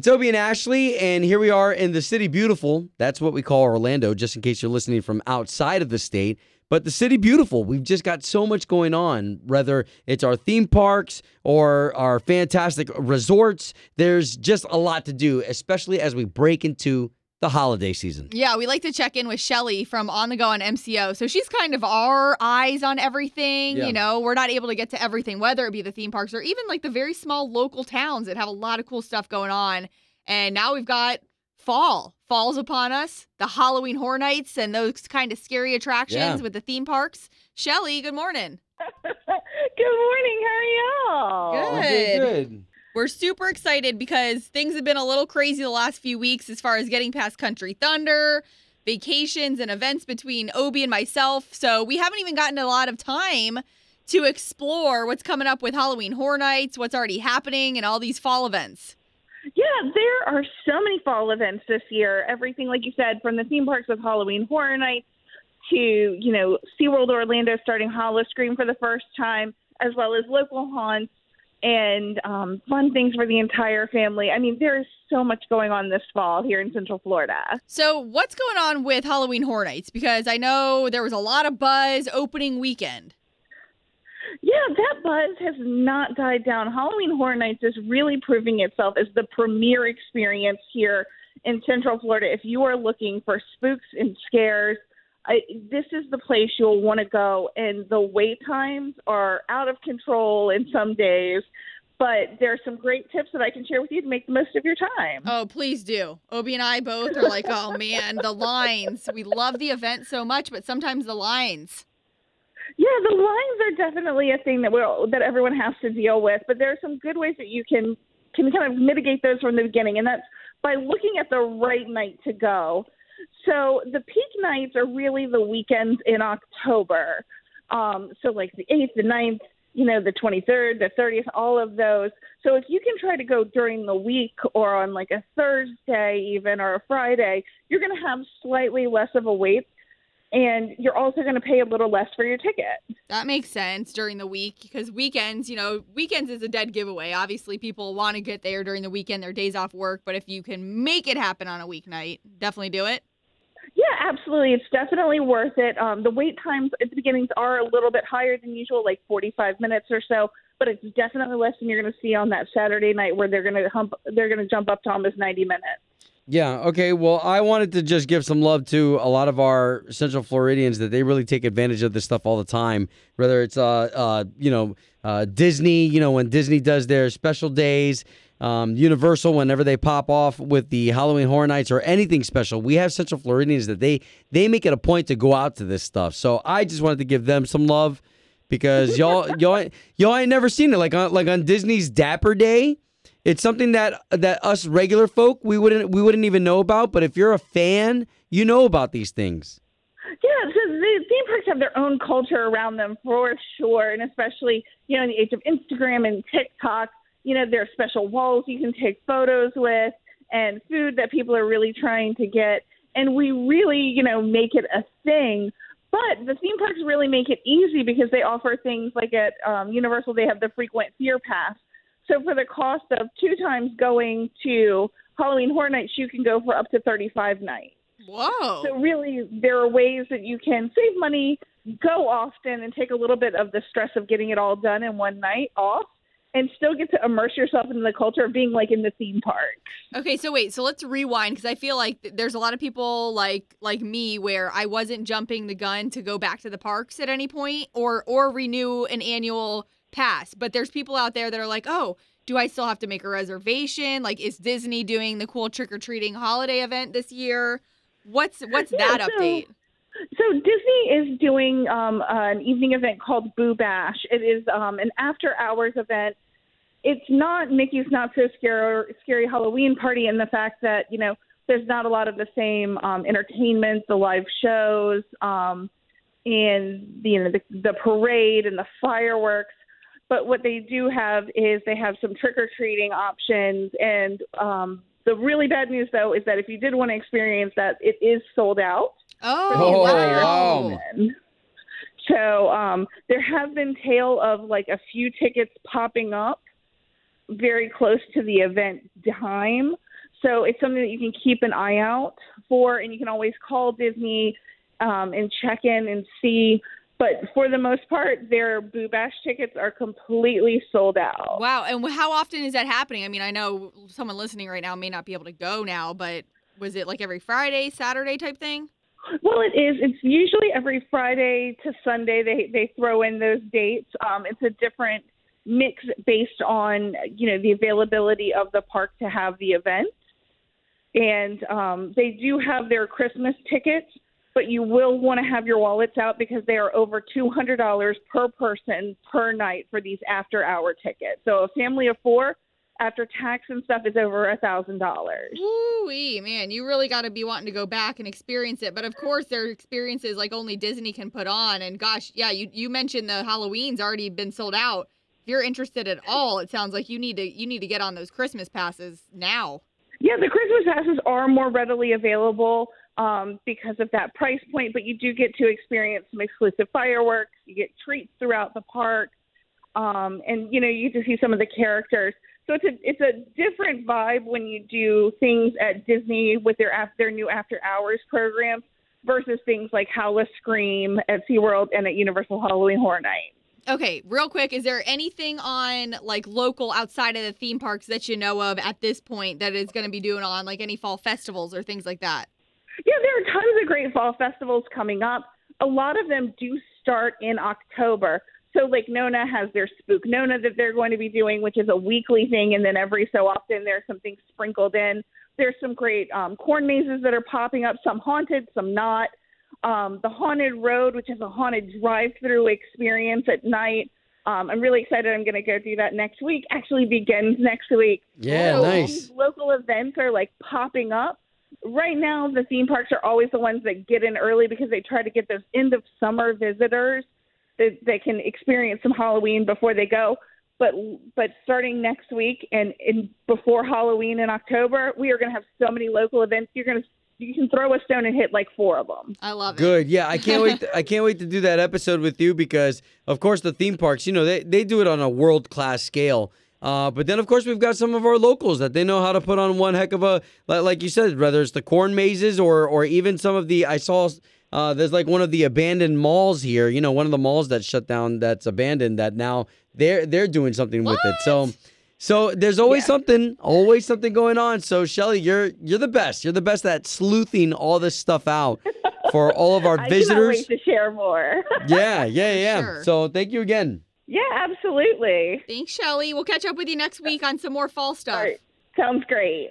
It's Obie and Ashley, and here we are in the city beautiful. That's what we call Orlando, just in case you're listening from outside of the state. But the city beautiful. We've just got so much going on, whether it's our theme parks or our fantastic resorts. There's just a lot to do, especially as we break into the holiday season. Yeah, we like to check in with Shelly from On the Go on MCO. So she's kind of our eyes on everything. Yeah. You know, we're not able to get to everything, whether it be the theme parks or even like the very small local towns that have a lot of cool stuff going on. And now we've got fall. Fall's upon us, the Halloween Horror Nights and those kind of scary attractions Yeah. with the theme parks. Shelly, good morning. Good morning. How are y'all? Good. We're good. We're super excited because things have been a little crazy the last few weeks as far as getting past Country Thunder, vacations, and events between Obi and myself. So we haven't even gotten a lot of time to explore what's coming up with Halloween Horror Nights, what's already happening, and all these fall events. Yeah, there are so many fall events this year. Everything, like you said, from the theme parks with Halloween Horror Nights to, you know, SeaWorld Orlando starting Howl-O-Scream for the first time, as well as local haunts and um, fun things for the entire family. I mean, there is so much going on this fall here in Central Florida. So, what's going on with Halloween Horror Nights? Because I know there was a lot of buzz opening weekend. Yeah, that buzz has not died down. Halloween Horror Nights is really proving itself as the premier experience here in Central Florida. If you are looking for spooks and scares, I, this is the place you'll want to go. And the wait times are out of control in some days, but there are some great tips that I can share with you to make the most of your time. Oh, please do. Obi and I both are like, oh man, the lines. We love the event so much, but sometimes the lines. Yeah, the lines are definitely a thing that we're, that everyone has to deal with, but there are some good ways that you can can kind of mitigate those from the beginning, and that's by looking at the right night to go. So the peak nights are really the weekends in October. Um, so like the eighth, the 9th, you know, the twenty third, the thirtieth, all of those. So if you can try to go during the week or on like a Thursday even or a Friday, you're going to have slightly less of a wait and you're also going to pay a little less for your ticket. That makes sense during the week because weekends, you know, weekends is a dead giveaway. Obviously, people want to get there during the weekend, their days off work, but if you can make it happen on a weeknight, definitely do it. Yeah, absolutely. It's definitely worth it. Um, the wait times at the beginnings are a little bit higher than usual, like 45 minutes or so, but it's definitely less than you're going to see on that Saturday night where they're going to hump, they're going to jump up to almost 90 minutes. Yeah, okay. Well, I wanted to just give some love to a lot of our Central Floridians that they really take advantage of this stuff all the time. Whether it's uh uh you know uh Disney, you know when Disney does their special days, um, Universal whenever they pop off with the Halloween Horror Nights or anything special, we have Central Floridians that they they make it a point to go out to this stuff. So I just wanted to give them some love because y'all y'all ain't- y'all ain't never seen it like on like on Disney's Dapper Day. It's something that that us regular folk we wouldn't we wouldn't even know about. But if you're a fan, you know about these things. Yeah, so the theme parks have their own culture around them for sure, and especially you know in the age of Instagram and TikTok, you know there are special walls you can take photos with, and food that people are really trying to get, and we really you know make it a thing. But the theme parks really make it easy because they offer things like at um, Universal they have the frequent fear pass. So for the cost of two times going to Halloween Horror Nights, you can go for up to 35 nights. Whoa. So really, there are ways that you can save money, go often, and take a little bit of the stress of getting it all done in one night off, and still get to immerse yourself in the culture of being like in the theme park. Okay, so wait, so let's rewind because I feel like th- there's a lot of people like like me where I wasn't jumping the gun to go back to the parks at any point or or renew an annual pass. But there's people out there that are like, oh, do I still have to make a reservation? Like, is Disney doing the cool trick or treating holiday event this year? What's what's Yeah, that so- update? So Disney is doing um, an evening event called Boo Bash. It is um, an after-hours event. It's not Mickey's Not So Scary, scary Halloween Party and the fact that you know there's not a lot of the same um, entertainment, the live shows, um, and the, you know the, the parade and the fireworks. But what they do have is they have some trick or treating options. And um, the really bad news, though, is that if you did want to experience that, it is sold out. Oh, Oh, wow. wow. So um, there have been tale of like a few tickets popping up very close to the event time. So it's something that you can keep an eye out for, and you can always call Disney um, and check in and see. But for the most part, their Boo Bash tickets are completely sold out. Wow. And how often is that happening? I mean, I know someone listening right now may not be able to go now, but was it like every Friday, Saturday type thing? Well, it is. It's usually every Friday to Sunday. They they throw in those dates. Um, it's a different mix based on you know the availability of the park to have the event, and um, they do have their Christmas tickets, but you will want to have your wallets out because they are over two hundred dollars per person per night for these after hour tickets. So a family of four. After tax and stuff is over a thousand dollars. Ooh man, you really got to be wanting to go back and experience it. But of course, there are experiences like only Disney can put on. And gosh, yeah, you you mentioned the Halloween's already been sold out. You're interested at all, it sounds like you need to you need to get on those Christmas passes now. Yeah, the Christmas passes are more readily available um, because of that price point, but you do get to experience some exclusive fireworks. You get treats throughout the park, um, and you know you get to see some of the characters. So it's a it's a different vibe when you do things at Disney with their their new after hours program versus things like Howl Scream at SeaWorld and at Universal Halloween Horror Nights. Okay, real quick, is there anything on like local outside of the theme parks that you know of at this point that is going to be doing on like any fall festivals or things like that? Yeah, there are tons of great fall festivals coming up. A lot of them do start in October. So Lake Nona has their Spook Nona that they're going to be doing, which is a weekly thing, and then every so often there's something sprinkled in. There's some great um, corn mazes that are popping up, some haunted, some not. Um, the Haunted Road, which is a haunted drive-through experience at night. Um, I'm really excited. I'm going to go do that next week. Actually, begins next week. Yeah, So nice. Local events are like popping up. Right now, the theme parks are always the ones that get in early because they try to get those end of summer visitors that they can experience some Halloween before they go. But but starting next week and in before Halloween in October, we are going to have so many local events. You're going to you can throw a stone and hit like four of them. I love it. Good. Yeah, I can't wait. To, I can't wait to do that episode with you because, of course, the theme parks. You know, they they do it on a world class scale. Uh, but then, of course, we've got some of our locals that they know how to put on one heck of a, like, like you said, whether it's the corn mazes or or even some of the. I saw uh, there's like one of the abandoned malls here. You know, one of the malls that shut down that's abandoned that now they're they're doing something with it. So. So there's always Yeah. something, always something going on. So Shelly, you're you're the best. You're the best at sleuthing all this stuff out for all of our I cannot visitors. wait to share more. Yeah, yeah, yeah. sure. So thank you again. yeah, absolutely. Thanks, Shelly. We'll catch up with you next week on some more fall stuff. All right. Sounds great.